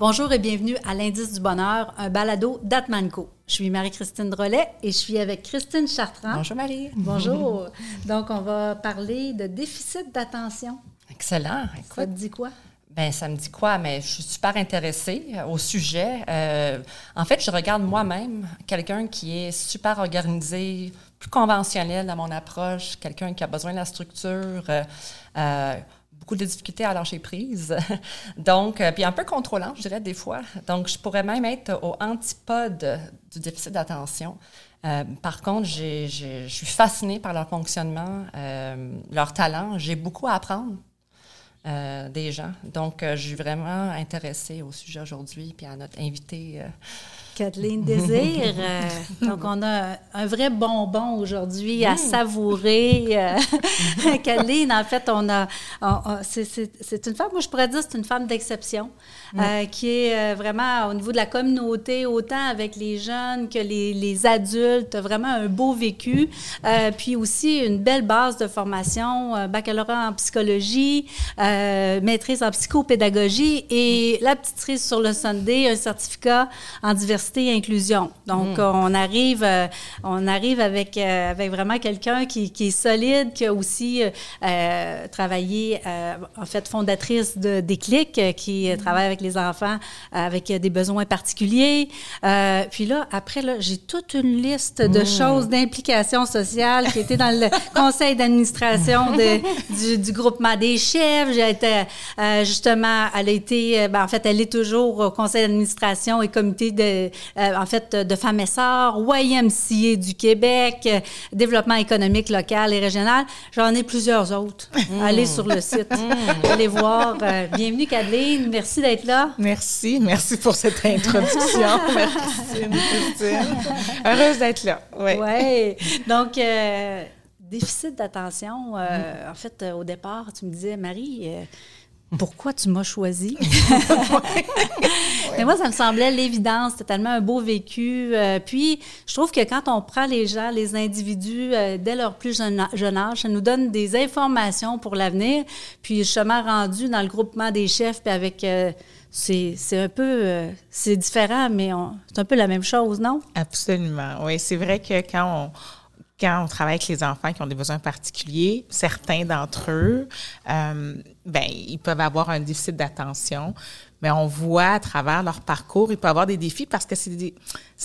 Bonjour et bienvenue à l'Indice du bonheur, un balado d'Atmanco. Je suis Marie-Christine Drolet et je suis avec Christine Chartrand. Bonjour Marie. Bonjour. Donc, on va parler de déficit d'attention. Excellent. Écoute, ça te dit quoi? Ben ça me dit quoi? Mais je suis super intéressée au sujet. Euh, en fait, je regarde moi-même quelqu'un qui est super organisé, plus conventionnel dans mon approche, quelqu'un qui a besoin de la structure. Euh, euh, de difficultés à lâcher prise. Donc, euh, puis un peu contrôlant, je dirais, des fois. Donc, je pourrais même être au antipode du déficit d'attention. Euh, par contre, je suis fascinée par leur fonctionnement, euh, leur talent. J'ai beaucoup à apprendre des gens. Donc, je suis vraiment intéressée au sujet aujourd'hui, puis à notre invité Kathleen Désir. Euh, donc, on a un vrai bonbon aujourd'hui à mm. savourer. Euh, Kathleen, en fait, on a. c'est une femme, moi, je pourrais dire, c'est une femme d'exception, mm. euh, qui est vraiment au niveau de la communauté, autant avec les jeunes que les, les adultes, vraiment un beau vécu. puis aussi, une belle base de formation, baccalauréat en psychologie, maîtrise en psychopédagogie et la petite cerise sur le Sunday, un certificat en diversité inclusion. Donc, hmm. on arrive, euh, on arrive avec, euh, avec vraiment quelqu'un qui, qui, est solide, qui a aussi euh, travaillé, en fait, fondatrice de Déclic, qui hmm. travaille avec les enfants avec des besoins particuliers. puis là, après, là, j'ai toute une liste de hmm. choses, d'implications sociales qui étaient dans le conseil d'administration du, du, groupement des chefs. J'ai été, justement, elle a été, ben, en fait, elle est toujours au conseil d'administration et comité de, euh, en fait, de Femmes et Sœurs, YMCA du Québec, euh, Développement économique local et régional. J'en ai plusieurs autres. Mm. Allez sur le site. Mm. Allez voir. Euh, bienvenue, Kathleen. Merci d'être là. Merci. Merci pour cette introduction. Merci, Christine. Heureuse d'être là. Oui. Ouais. Donc, déficit d'attention. En fait, au départ, tu me disais, Marie, pourquoi tu m'as choisi? Mais moi, ça me semblait l'évidence. C'était tellement un beau vécu. Euh, puis, je trouve que quand on prend les gens, les individus, euh, dès leur plus jeune, jeune, âge, ça nous donne des informations pour l'avenir. Puis, justement, rendu dans le groupement des chefs, puis avec... Euh, c'est un peu... c'est différent, mais c'est un peu la même chose, non? Absolument. Oui, c'est vrai que quand on quand on travaille avec les enfants qui ont des besoins particuliers, certains d'entre eux, euh, ben, ils peuvent avoir un déficit d'attention, mais on voit à travers leur parcours, ils peuvent avoir des défis parce que c'est des,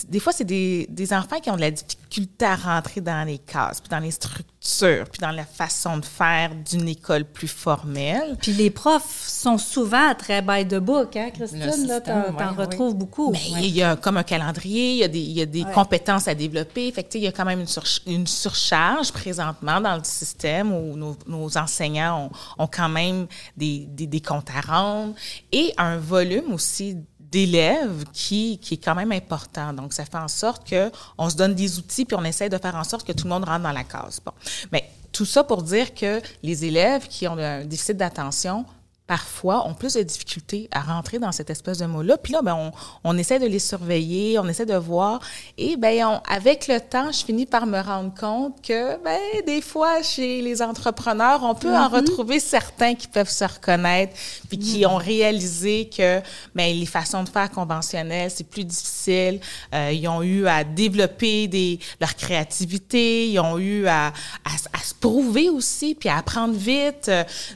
des fois, c'est des, des, enfants qui ont de la difficulté à rentrer dans les cases, puis dans les structures, puis dans la façon de faire d'une école plus formelle. Puis les profs sont souvent très by the book, hein, Christine? Là, t'en, retrouves beaucoup. Mais il y a comme un calendrier, il y a des, il y a des compétences à développer. Fait que, il y a quand même une, une, surcharge présentement dans le système où nos, nos enseignants ont, ont, quand même des, des, des comptes à rendre et un volume aussi d'élèves qui, est quand même important. Donc, ça fait en sorte que on se donne des outils puis on essaie de faire en sorte que tout le monde rentre dans la case. Bon. Mais tout ça pour dire que les élèves qui ont un déficit d'attention parfois ont plus de difficultés à rentrer dans cette espèce de mot-là. Puis là, ben, on, on, essaie de les surveiller, on essaie de voir. Et ben, avec le temps, je finis par me rendre compte que ben, des fois, chez les entrepreneurs, on peut en mm-hmm. retrouver certains qui peuvent se reconnaître, puis qui mm-hmm. ont réalisé que ben, les façons de faire conventionnelles, c'est plus difficile. Euh, ils ont eu à développer des, leur créativité, ils ont eu à, à, à se prouver aussi, puis à apprendre vite.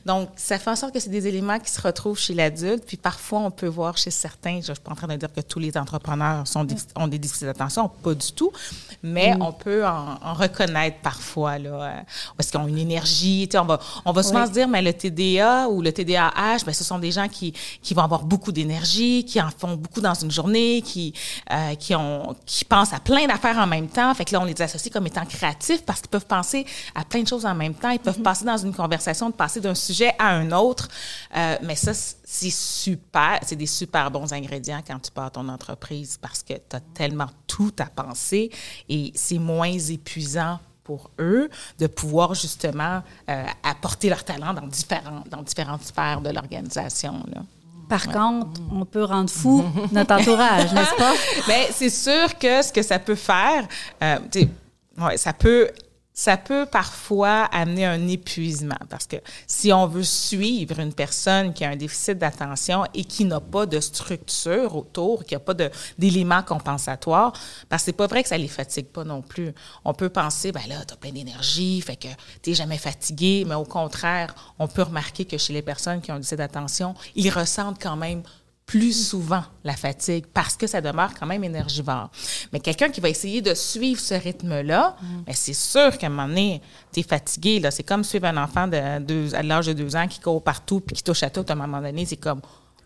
Donc, ça fait en sorte que c'est des éléments qui se retrouvent chez l'adulte, puis parfois on peut voir chez certains, je ne suis pas en train de dire que tous les entrepreneurs sont ont des déficits d'attention, pas du tout, mais mm. on peut en, reconnaître parfois, là, euh, parce qu'ils ont une énergie, on va, on va souvent se dire, mais le TDA ou le TDAH, ben, ce sont des gens qui, qui vont avoir beaucoup d'énergie, qui en font beaucoup dans une journée, qui, euh, qui, ont, qui pensent à plein d'affaires en même temps, fait que là, on les associe comme étant créatifs parce qu'ils peuvent penser à plein de choses en même temps, ils peuvent mm-hmm. passer dans une conversation, de passer d'un sujet à un autre, euh, mais ça, c'est super, c'est des super bons ingrédients quand tu pars ton entreprise parce que tu as tellement tout à penser et c'est moins épuisant pour eux de pouvoir justement euh, apporter leur talent dans, différents, dans différentes sphères de l'organisation. Par contre, on peut rendre fou notre entourage, n'est-ce pas? Bien, c'est sûr que ce que ça peut faire, euh, ouais, ça peut ça peut parfois amener un épuisement parce que si on veut suivre une personne qui a un déficit d'attention et qui n'a pas de structure autour, qui n'a pas d'éléments compensatoires, parce que c'est pas vrai que ça les fatigue pas non plus. On peut penser, ben là, tu as plein d'énergie, fait que tu jamais fatigué, mais au contraire, on peut remarquer que chez les personnes qui ont un déficit d'attention, ils ressentent quand même plus souvent la fatigue parce que ça demeure quand même énergivore. Mais quelqu'un qui va essayer de suivre ce rythme-là, mm. ben, c'est sûr qu'à un moment donné, tu es fatigué. C'est comme suivre un enfant de deux, à l'âge de deux ans qui court partout puis qui touche à tout. À un moment donné, c'est comme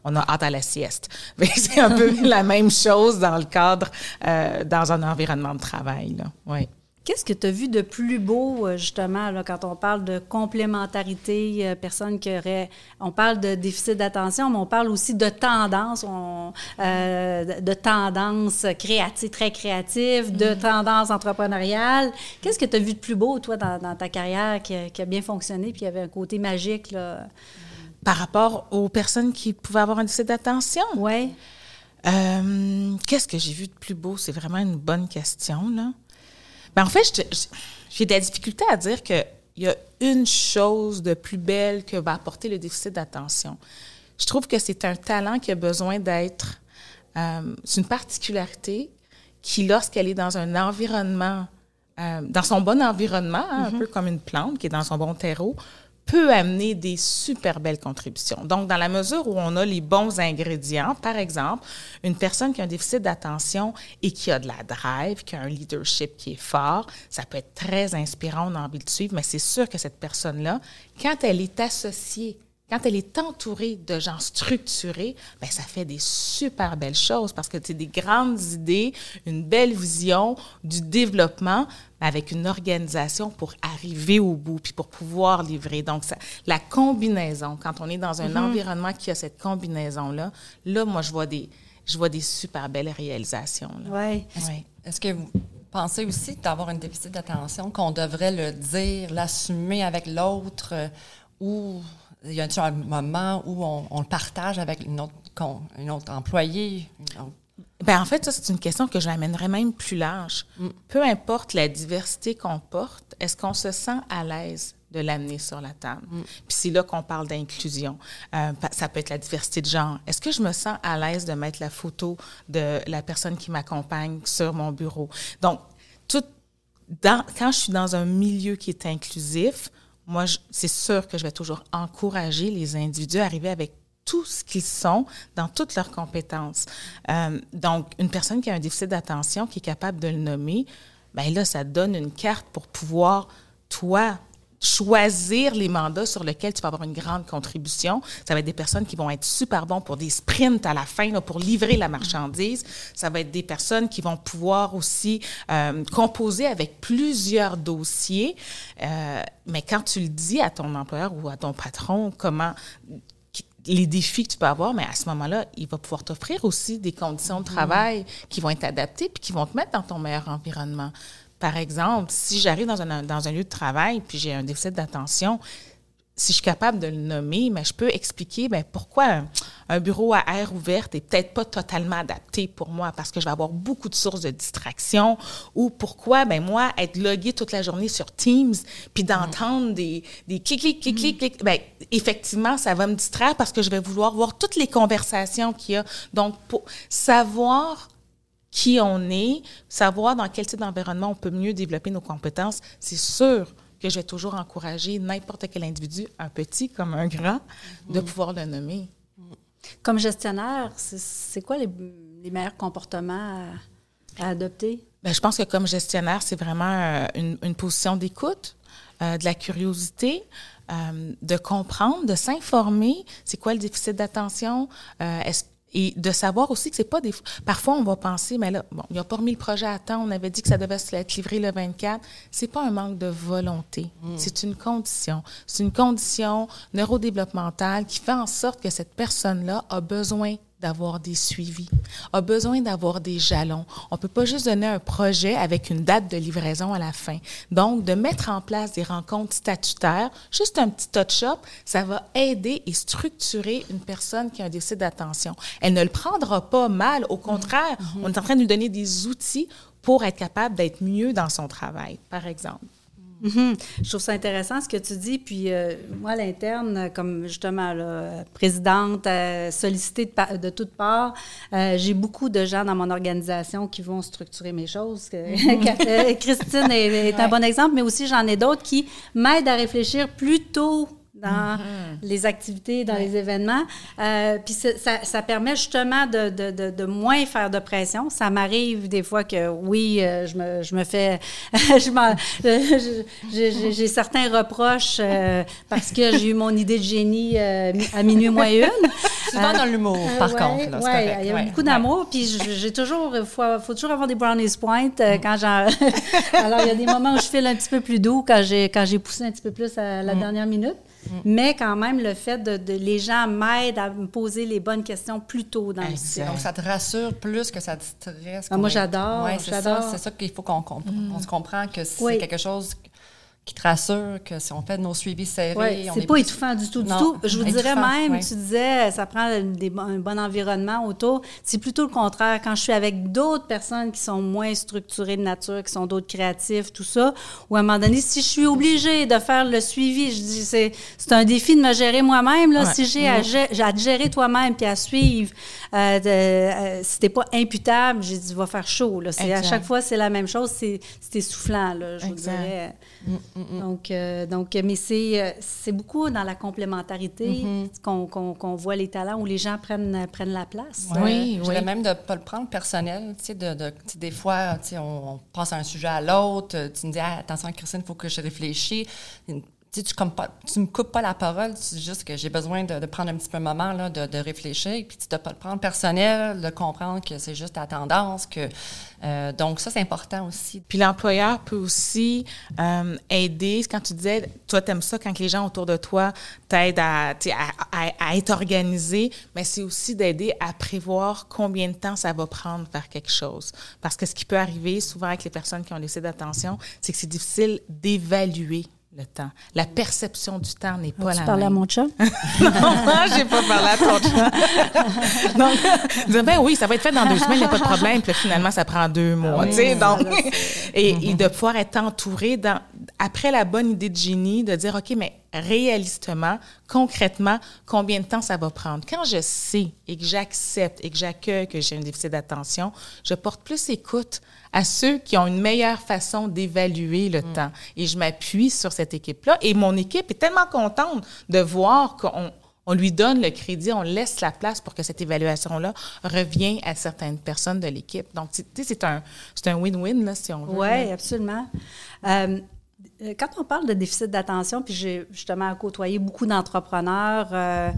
on a hâte à la sieste. c'est un peu la même chose dans le cadre, euh, dans un environnement de travail. Là. Ouais. Qu'est-ce que tu as vu de plus beau, euh, justement, là, quand on parle de complémentarité, euh, personne qui aurait... On parle de déficit d'attention, mais on parle aussi de tendance, euh, de tendance créative, très créative, de mm-hmm. tendance entrepreneuriale. Qu'est-ce que tu as vu de plus beau, toi, dans, ta carrière qui a, bien fonctionné, puis qui avait un côté magique, là? Par rapport aux personnes qui pouvaient avoir un déficit d'attention? Oui. Qu'est-ce que j'ai vu de plus beau? C'est vraiment une bonne question, là. Ben, en fait, j'ai de la difficulté à dire qu'il y a une chose de plus belle que va apporter le déficit d'attention. Je trouve que c'est un talent qui a besoin d'être. Euh, c'est une particularité qui, lorsqu'elle est dans un environnement, euh, dans son bon environnement, hein, un mm-hmm. peu comme une plante qui est dans son bon terreau, peut amener des super belles contributions. Donc, dans la mesure où on a les bons ingrédients, par exemple, une personne qui a un déficit d'attention et qui a de la drive, qui a un leadership qui est fort, ça peut être très inspirant, on a envie de suivre, mais c'est sûr que cette personne-là, quand elle est associée quand elle est entourée de gens structurés, ben ça fait des super belles choses parce que c'est des grandes idées, une belle vision du développement avec une organisation pour arriver au bout puis pour pouvoir livrer. Donc, ça, la combinaison, quand on est dans un mm-hmm. environnement qui a cette combinaison-là, là, moi, je vois des, je vois des super belles réalisations. Oui. Ouais. Est-ce que vous pensez aussi d'avoir un déficit d'attention, qu'on devrait le dire, l'assumer avec l'autre euh, ou y a-t-il un moment où on, le partage avec une autre, une autre employée? Ben, en fait, ça, c'est une question que je l'amènerais même plus large. Mm. Peu importe la diversité qu'on porte, est-ce qu'on se sent à l'aise de l'amener sur la table? Mm. Puis c'est là qu'on parle d'inclusion. Euh, ça peut être la diversité de genre. Est-ce que je me sens à l'aise de mettre la photo de la personne qui m'accompagne sur mon bureau? Donc, tout, dans, quand je suis dans un milieu qui est inclusif, moi, c'est sûr que je vais toujours encourager les individus à arriver avec tout ce qu'ils sont dans toutes leurs compétences. Euh, donc, une personne qui a un déficit d'attention, qui est capable de le nommer, bien là, ça donne une carte pour pouvoir, toi, choisir les mandats sur lesquels tu vas avoir une grande contribution. Ça va être des personnes qui vont être super bons pour des sprints à la fin, pour livrer la marchandise. Ça va être des personnes qui vont pouvoir aussi euh, composer avec plusieurs dossiers. Euh, mais quand tu le dis à ton employeur ou à ton patron, comment les défis que tu peux avoir, mais à ce moment-là, il va pouvoir t'offrir aussi des conditions de travail qui vont être adaptées puis qui vont te mettre dans ton meilleur environnement. Par exemple, si j'arrive dans un, dans un lieu de travail puis j'ai un déficit d'attention, si je suis capable de le nommer, mais je peux expliquer ben, pourquoi un, bureau à air ouvert n'est peut-être pas totalement adapté pour moi parce que je vais avoir beaucoup de sources de distraction ou pourquoi ben moi être logué toute la journée sur Teams puis d'entendre des, des clics clics clics clics, clics ben, effectivement ça va me distraire parce que je vais vouloir voir toutes les conversations qu'il y a. Donc pour savoir qui on est, savoir dans quel type d'environnement on peut mieux développer nos compétences, c'est sûr que je vais toujours encourager n'importe quel individu, un petit comme un grand, de mm. pouvoir le nommer. Comme gestionnaire, c'est quoi les, meilleurs comportements à, adopter? Bien, je pense que comme gestionnaire, c'est vraiment euh, une, position d'écoute, euh, de la curiosité, euh, de comprendre, de s'informer. C'est quoi le déficit d'attention? Est-ce et de savoir aussi que c'est pas des. Parfois, on va penser, mais là, bon, il a pas remis le projet à temps, on avait dit que ça devait être livré le 24. C'est pas un manque de volonté. Mm. C'est une condition. C'est une condition neurodéveloppementale qui fait en sorte que cette personne-là a besoin d'avoir des suivis, a besoin d'avoir des jalons. On peut pas juste donner un projet avec une date de livraison à la fin. Donc, de mettre en place des rencontres statutaires, juste un petit touch-up, ça va aider et structurer une personne qui a un déficit d'attention. Elle ne le prendra pas mal, au contraire, mm-hmm. on est en train de lui donner des outils pour être capable d'être mieux dans son travail, par exemple. Mhm. Je trouve ça intéressant ce que tu dis. Puis euh, moi, à l'interne, comme justement là, présidente, euh, sollicitée de, de toutes parts, euh, j'ai beaucoup de gens dans mon organisation qui vont structurer mes choses. Mhm. Christine est, est un bon exemple, mais aussi j'en ai d'autres qui m'aident à réfléchir plus tôt dans mm-hmm. les activités, dans les événements. Euh, puis ça, ça, permet justement de, de, de, moins faire de pression. Ça m'arrive des fois que, oui, euh, je, me, je me fais... j'ai certains reproches euh, parce que j'ai eu mon idée de génie à minuit moins une. Souvent dans l'humour, par contre. Oui, il y a beaucoup d'amour. Puis j'ai toujours... Il faut, faut, toujours avoir des brownies point mm. quand j'en... Alors, il y a des moments où je file un petit peu plus doux quand j'ai poussé un petit peu plus à la mm. dernière minute. Mm. Mais quand même, le fait de, les gens m'aident à me poser les bonnes questions plus tôt dans le cycle. Donc, ça te rassure plus que ça te stresse. Ah, moi, j'adore. Oui, c'est ça. C'est ça qu'il faut qu'on mm. se comprenne que c'est quelque chose qui te rassure que si on fait nos suivis serrés. Oui, c'est pas étouffant du tout, du tout. Je vous dirais même, tu disais, ça prend des, un bon environnement autour. C'est plutôt le contraire. Quand je suis avec d'autres personnes qui sont moins structurées de nature, qui sont d'autres créatifs, tout ça, ou à un moment donné, si je suis obligée de faire le suivi, je dis, c'est, c'est un défi de me gérer moi-même. Là, Si j'ai à, à, te gérer toi-même puis à suivre, euh, de, euh, si t'es pas imputable, j'ai dit, va faire chaud. Là. C'est, à chaque fois, c'est la même chose. C'est, c'est essoufflant, là, je vous dirais. Mm, mm, mm. Donc, euh, donc, mais c'est, euh, c'est beaucoup dans la complémentarité mm-hmm. qu'on, voit les talents où les gens prennent, prennent la place. Oui, Je même de ne pas le prendre personnel. Tu sais, de, de des fois, tu sais, on, passe un sujet à l'autre. Tu me dis, ah, attention, Christine, il faut que je réfléchisse tu, tu me coupes pas la parole, c'est juste que j'ai besoin de, prendre un petit peu un moment là, de, réfléchir, puis tu dois pas le prendre personnel, de comprendre que c'est juste ta tendance, que euh, donc ça c'est important aussi. Puis l'employeur peut aussi euh, aider, quand tu disais, toi tu aimes ça quand les gens autour de toi t'aident à, être organisé, mais c'est aussi d'aider à prévoir combien de temps ça va prendre faire quelque chose. Parce que ce qui peut arriver souvent avec les personnes qui ont laissé d'attention, c'est que c'est difficile d'évaluer le temps. La perception du temps n'est pas la même. Tu parles à mon chat? non, j'ai pas parlé à ton chat. donc, ben oui, ça va être fait dans deux semaines, il n'y a pas de problème. Puis finalement, ça prend deux mois. Ah donc, et, et, de pouvoir être entouré dans, après la bonne idée de génie, de dire, OK, mais réalistement, concrètement, combien de temps ça va prendre. Quand je sais et que j'accepte et que j'accueille que j'ai un déficit d'attention, je porte plus écoute à ceux qui ont une meilleure façon d'évaluer le mm. temps. Et je m'appuie sur cette équipe-là. Et mon équipe est tellement contente de voir qu'on on lui donne le crédit, on laisse la place pour que cette évaluation-là revienne à certaines personnes de l'équipe. Donc, tu sais, c'est un, un win-win, si on veut. Oui, absolument. Euh, quand on parle de déficit d'attention, puis j'ai justement côtoyé beaucoup d'entrepreneurs, euh,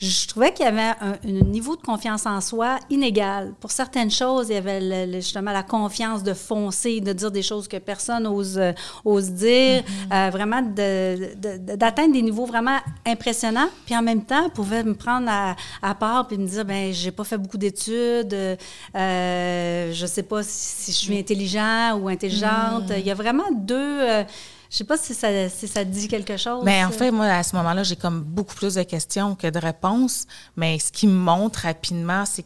je trouvais qu'il y avait un, niveau de confiance en soi inégal. Pour certaines choses, il y avait justement la confiance de foncer, de dire des choses que personne ose, ose dire, mm-hmm. euh, vraiment d'atteindre des niveaux vraiment impressionnants. Puis en même temps, pouvait me prendre à, à part puis me dire, ben j'ai pas fait beaucoup d'études, euh, je sais pas si, je suis intelligent ou intelligente. Mm. Il y a vraiment deux... Euh, je sais pas si ça, si ça dit quelque chose. Mais en fait, moi, à ce moment-là, j'ai comme beaucoup plus de questions que de réponses. Mais ce qui me montre rapidement, c'est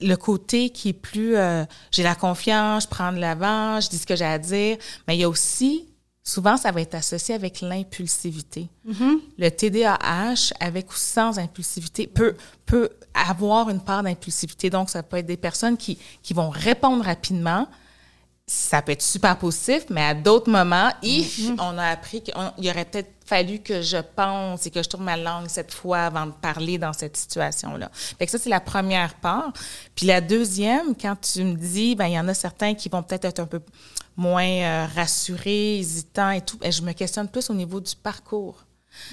le côté qui est plus euh, j'ai la confiance, je prends de l'avant, je dis ce que j'ai à dire, mais il y a aussi souvent ça va être associé avec l'impulsivité. Mm-hmm. Le TDAH avec ou sans impulsivité peut peut avoir une part d'impulsivité. Donc ça peut être des personnes qui qui vont répondre rapidement, ça peut être super positif, mais à d'autres moments, mm-hmm. on a appris qu'il aurait peut-être fallu que je pense et que je tourne ma langue cette fois avant de parler dans cette situation-là. Fait que ça, c'est la première part. Puis la deuxième, quand tu me dis, ben il y en a certains qui vont peut-être être un peu moins euh, rassurés, hésitants et tout, ben, je me questionne plus au niveau du parcours.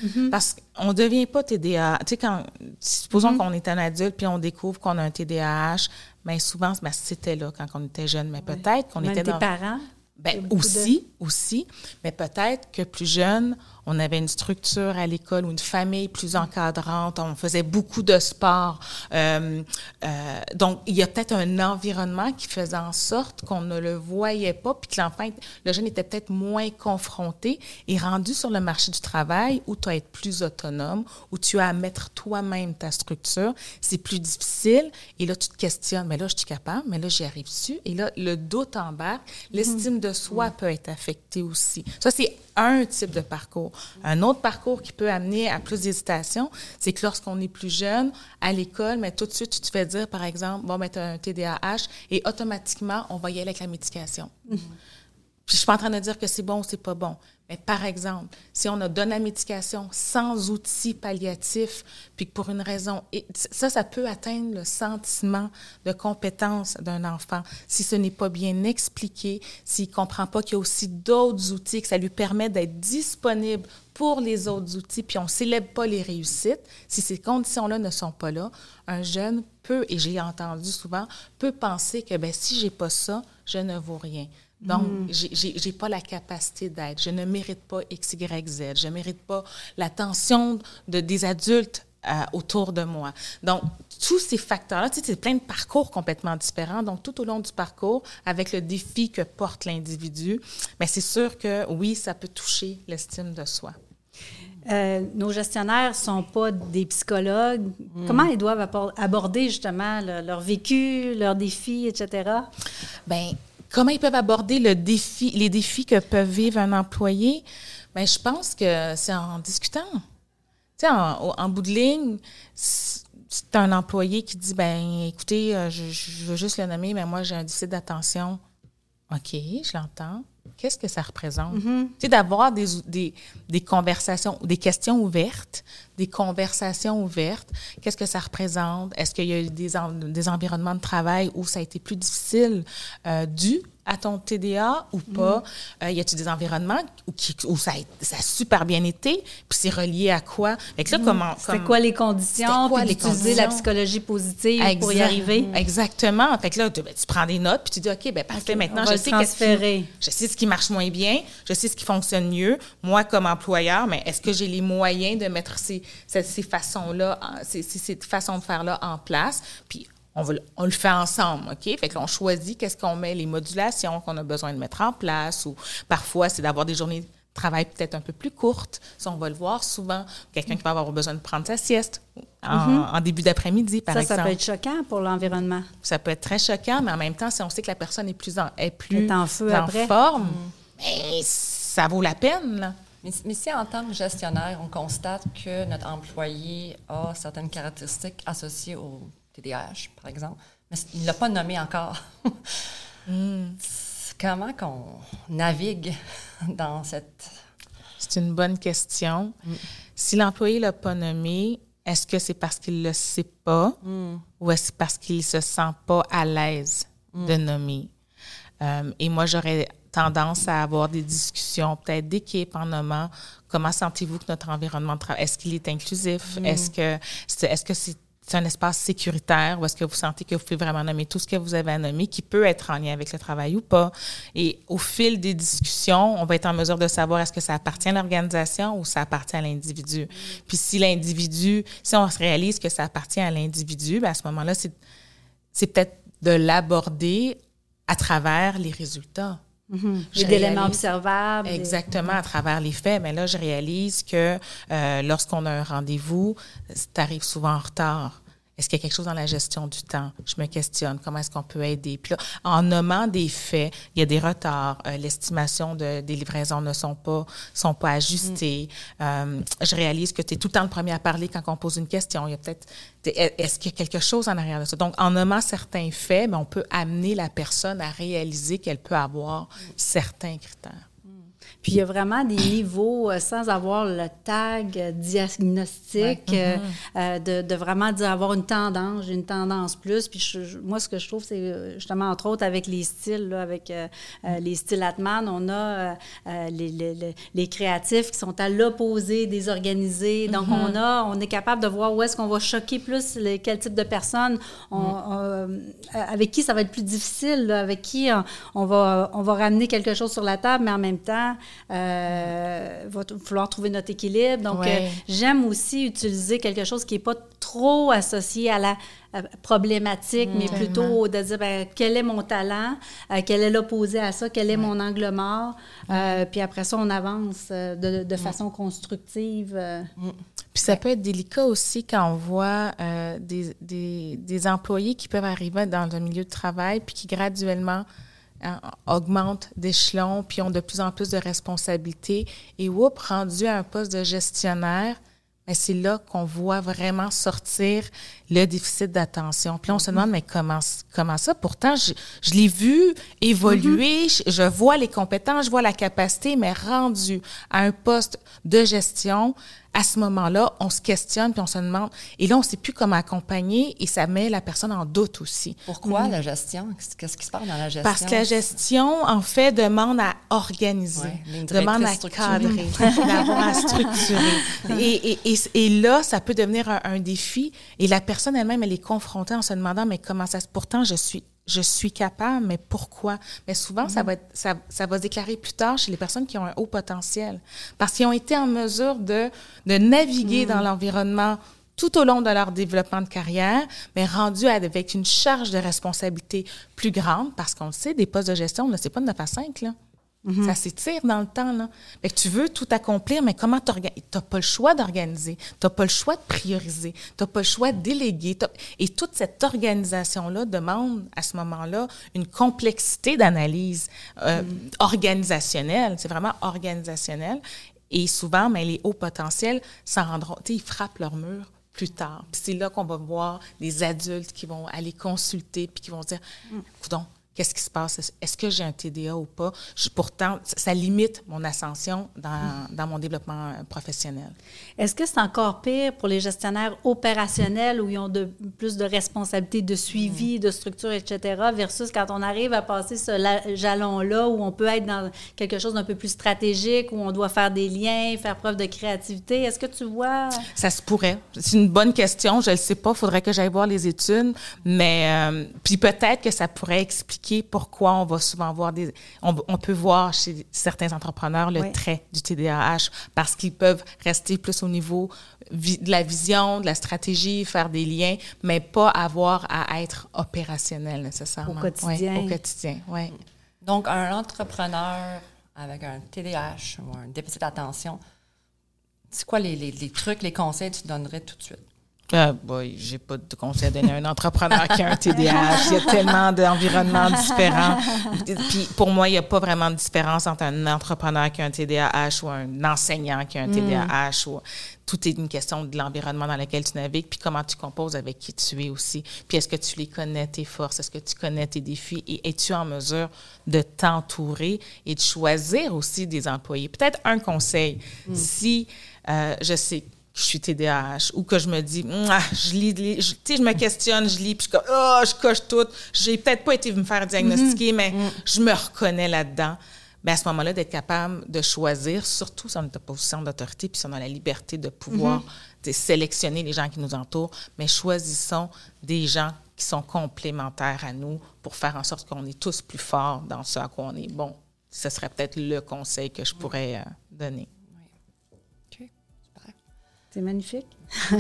Mm-hmm. Parce qu'on ne devient pas TDAH. Tu sais, quand, supposons mm-hmm. qu'on est un adulte puis on découvre qu'on a un TDAH, mais souvent, ben, c'était là quand on était jeune. Mais peut-être qu'on était dans... parents? Ben, aussi, aussi. Mais peut-être que plus jeune, on avait une structure à l'école ou une famille plus encadrante, on faisait beaucoup de sport. Euh, euh, donc, il y a peut-être un environnement qui faisait en sorte qu'on ne le voyait pas, puis que l'enfant, le jeune était peut-être moins confronté et rendu sur le marché du travail où tu as à être plus autonome, où tu as à mettre toi-même ta structure. C'est plus difficile et là, tu te questionnes, mais là, je suis capable, mais là, j'y arrive dessus. Et là, le doute embarque, l'estime de soi peut être affectée aussi. Ça, c'est un type de parcours. Un autre parcours qui peut amener à plus d'hésitation, c'est que lorsqu'on est plus jeune, à l'école, tout de suite, tu te fais dire, par exemple, bon, mettre un TDAH et automatiquement, on va y aller avec la médication. Puis je suis pas en train de dire que c'est bon ou c'est pas bon. Mais par exemple, si on a donné la médication sans outils palliatifs, puis que pour une raison, ça, ça peut atteindre le sentiment de compétence d'un enfant. Si ce n'est pas bien expliqué, s'il comprend pas qu'il y a aussi d'autres outils, que ça lui permet d'être disponible pour les autres outils, puis on célèbre pas les réussites, si ces conditions-là ne sont pas là, un jeune peut, et j'ai entendu souvent, peut penser que ben, si j'ai pas ça, je ne vaux rien. Donc, mm. je n'ai pas la capacité d'être. Je ne mérite pas X, Y, Z. Je ne mérite pas l'attention de, des adultes euh, autour de moi. Donc, tous ces facteurs-là, tu sais, c'est plein de parcours complètement différents. Donc, tout au long du parcours, avec le défi que porte l'individu, mais c'est sûr que oui, ça peut toucher l'estime de soi. Euh, nos gestionnaires ne sont pas des psychologues. Mm. Comment ils doivent aborder justement leur vécu, leurs défis, etc.? Bien, comment ils peuvent aborder le défi, les défis que peuvent vivre un employé, bien, je pense que c'est en discutant. Tu sais, en, bout de ligne, c'est un employé qui dit, ben écoutez, euh, je, je, veux juste le nommer, mais moi, j'ai un déficit d'attention. OK, je l'entends qu'est-ce que ça représente? Mm-hmm. Tu sais, d'avoir des, des, des, conversations, des questions ouvertes, des conversations ouvertes. Qu'est-ce que ça représente? Est-ce qu'il y a eu des, des environnements de travail où ça a été plus difficile euh, dû à ton TDA ou pas? Mm. Euh, y a-t-il des environnements où, où ça, a, ça, a, super bien été? Puis c'est relié à quoi? Fait que là, mm. comment, c'est quoi les conditions? Quoi, puis d'utiliser la psychologie positive pour y arriver? Exactement. Fait que là, tu, ben, tu, prends des notes puis tu dis, OK, ben parfait, maintenant, je sais, qui, je sais ce qui marche moins bien, je sais ce qui fonctionne mieux, moi comme employeur, mais est-ce que j'ai les moyens de mettre ces, ces, ces façons-là, ces, ces, façons de faire-là en place? Puis on, le fait ensemble, OK? Fait que on choisit qu'est-ce qu'on met, les modulations qu'on a besoin de mettre en place, ou parfois, c'est d'avoir des journées de travail peut-être un peu plus courtes. Ça, on va le voir souvent. Quelqu'un qui va avoir besoin de prendre sa sieste en, mm-hmm. début d'après-midi, par exemple. Ça peut être choquant pour l'environnement. Ça peut être très choquant, mais en même temps, si on sait que la personne est plus en, est plus en, feu forme, mm. ben, ça vaut la peine, là. Mais, mais, si en tant que gestionnaire, on constate que notre employé a certaines caractéristiques associées au TDAH, par exemple, mais il ne l'a pas nommé encore. Hmm. Comment qu'on navigue dans cette... C'est une bonne question. Hmm. Si l'employé ne l'a pas nommé, est-ce que c'est parce qu'il ne le sait pas hmm. ou est-ce parce qu'il ne se sent pas à l'aise de nommer? Euh, et moi, j'aurais tendance à avoir des discussions peut-être d'équipe en nommant comment sentez-vous que notre environnement de travail, est-ce qu'il est inclusif? Est-ce que est-ce que c'est c'est un espace sécuritaire où est-ce que vous sentez que vous pouvez vraiment nommer tout ce que vous avez à nommer, qui peut être en lien avec le travail ou pas? Et au fil des discussions, on va être en mesure de savoir est-ce que ça appartient à l'organisation ou ça appartient à l'individu. Puis si l'individu, si on se réalise que ça appartient à l'individu, ben, à ce moment-là, c'est, c'est peut-être de l'aborder à travers les résultats. Éléments observables. Exactement, à travers les faits. Mais là, je réalise que euh, lorsqu'on a un rendez-vous, tu arrives souvent en retard. Est-ce qu'il y a quelque chose dans la gestion du temps? Je me questionne. Comment est-ce qu'on peut aider? Puis là, en nommant des faits, il y a des retards. Euh, l'estimation de, des livraisons ne sont pas, sont pas ajustées. Mm. Euh, je réalise que tu es tout le temps le premier à parler quand on pose une question. Il y a peut-être, est-ce qu'il y a quelque chose en arrière de ça? Donc, en nommant certains faits, ben, on peut amener la personne à réaliser qu'elle peut avoir certains critères. Puis il y a vraiment des niveaux euh, sans avoir le tag diagnostic, euh, mm-hmm. euh, de, de, vraiment dire avoir une tendance, une tendance plus. Puis moi, ce que je trouve, c'est justement, entre autres, avec les styles, là, avec les styles Atman, on a les, les, les, créatifs qui sont à l'opposé des organisés. Donc, mm-hmm. on a, on est capable de voir où est-ce qu'on va choquer plus les, quel type de personnes, on, mm. avec qui ça va être plus difficile, avec qui on, va, on va ramener quelque chose sur la table, mais en même temps, euh, va falloir trouver notre équilibre. Donc, euh, j'aime aussi utiliser quelque chose qui n'est pas trop associé à la problématique, mais mm. plutôt de dire ben, quel est mon talent, quel est l'opposé à ça, quel est mon angle mort? puis après ça, on avance de, de façon constructive. Puis ça peut être délicat aussi quand on voit euh, des, des, des, employés qui peuvent arriver dans un milieu de travail puis qui graduellement hein, augmentent d'échelon puis ont de plus en plus de responsabilités et oups, rendu à un poste de gestionnaire, mais c'est là qu'on voit vraiment sortir le déficit d'attention. Puis là, on se demande, mais comment, comment ça? Pourtant, je, je l'ai vu évoluer, mm-hmm. je, je, vois les compétences, je vois la capacité, mais rendu à un poste de gestion, à ce moment-là, on se questionne puis on se demande. Et là, on ne sait plus comment accompagner et ça met la personne en doute aussi. Pourquoi la gestion? Qu'est-ce qui se passe dans la gestion? Parce que la gestion, en fait, demande à organiser, demande à cadrer, à structurer. Et, et, et, là, ça peut devenir un, un défi. Et la personne elle-même, elle est confrontée en se demandant, mais comment ça se... Pourtant, je suis je suis capable, mais pourquoi? Mais souvent, ça, mhm. va être, ça, ça, va se déclarer plus tard chez les personnes qui ont un haut potentiel. Parce qu'ils ont été en mesure de, de naviguer mhm. dans l'environnement tout au long de leur développement de carrière, mais rendu avec une charge de responsabilité plus grande, parce qu'on le sait, des postes de gestion, c'est pas de 9 à 5, là. Mhm. Ça s'étire dans le temps. Là. Que tu veux tout accomplir, mais comment tu n'as pas le choix d'organiser, tu n'as pas le choix de prioriser, tu n'as pas le choix de déléguer. Et toute cette organisation-là demande à ce moment-là une complexité d'analyse euh, mhm. organisationnelle. C'est vraiment organisationnel. Et souvent, mais les hauts potentiels s'en rendront, ils frappent leur mur plus tard. C'est là qu'on va voir des adultes qui vont aller consulter puis qui vont dire, mm. Qu'est-ce qui se passe? Est-ce que j'ai un TDA ou pas? pourtant, ça limite mon ascension dans, dans mon développement euh, professionnel. Est-ce que c'est encore pire pour les gestionnaires opérationnels où ils ont de, plus de responsabilités de suivi, de structure, etc., versus quand on arrive à passer ce jalon-là où on peut être dans quelque chose d'un peu plus stratégique, où on doit faire des liens, faire preuve de créativité? Est-ce que tu vois? Ça se pourrait. C'est une bonne question. Je ne le sais pas. Il faudrait que j'aille voir les études. Mais euh, puis peut-être que ça pourrait expliquer pourquoi on va souvent voir des... On, peut voir chez certains entrepreneurs le trait du TDAH parce qu'ils peuvent rester plus au niveau de la vision, de la stratégie, faire des liens, mais pas avoir à être opérationnel nécessairement. Au quotidien. au quotidien, oui. Donc, un entrepreneur avec un TDAH ou un déficit d'attention, c'est quoi les, les, trucs, les conseils que tu donnerais tout de suite? Euh, boy, j'ai pas de conseil à donner à un entrepreneur qui a un TDAH. Il y a tellement d'environnements différents. Puis pour moi, il n'y a pas vraiment de différence entre un entrepreneur qui a un TDAH ou un enseignant qui a un TDAH. Ou, tout est une question de l'environnement dans lequel tu navigues, puis comment tu composes avec qui tu es aussi. Puis est-ce que tu les connais, tes forces? Est-ce que tu connais tes défis? Et es-tu en mesure de t'entourer et de choisir aussi des employés? Peut-être un conseil. Mm. Si euh, je sais je suis TDAH ou que je me dis, je lis, tu sais, je me questionne, je lis, puis je, oh, je coche tout. J'ai peut-être pas été me faire diagnostiquer, mais mm-hmm. je me reconnais là-dedans. Mais à ce moment-là, d'être capable de choisir, surtout si on est en position d'autorité, puis si on a la liberté de pouvoir mm-hmm. sélectionner les gens qui nous entourent, mais choisissons des gens qui sont complémentaires à nous pour faire en sorte qu'on est tous plus forts dans ce à quoi on est bon. Ce serait peut-être le conseil que je pourrais euh, donner. C'est magnifique.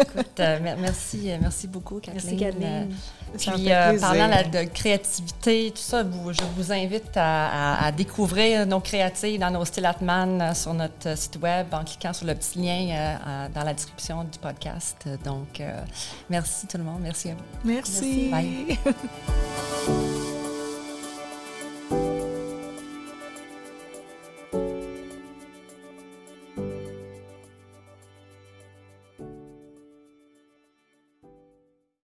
Écoute, euh, merci, euh, merci beaucoup, Kathleen. Merci, Kathleen. puis, euh, parlant de créativité, tout ça, je vous invite à, découvrir nos créatives dans nos styles Atman sur notre site web en cliquant sur le petit lien dans la description du podcast. Donc, merci tout le monde. Merci à vous. Merci. merci. Bye.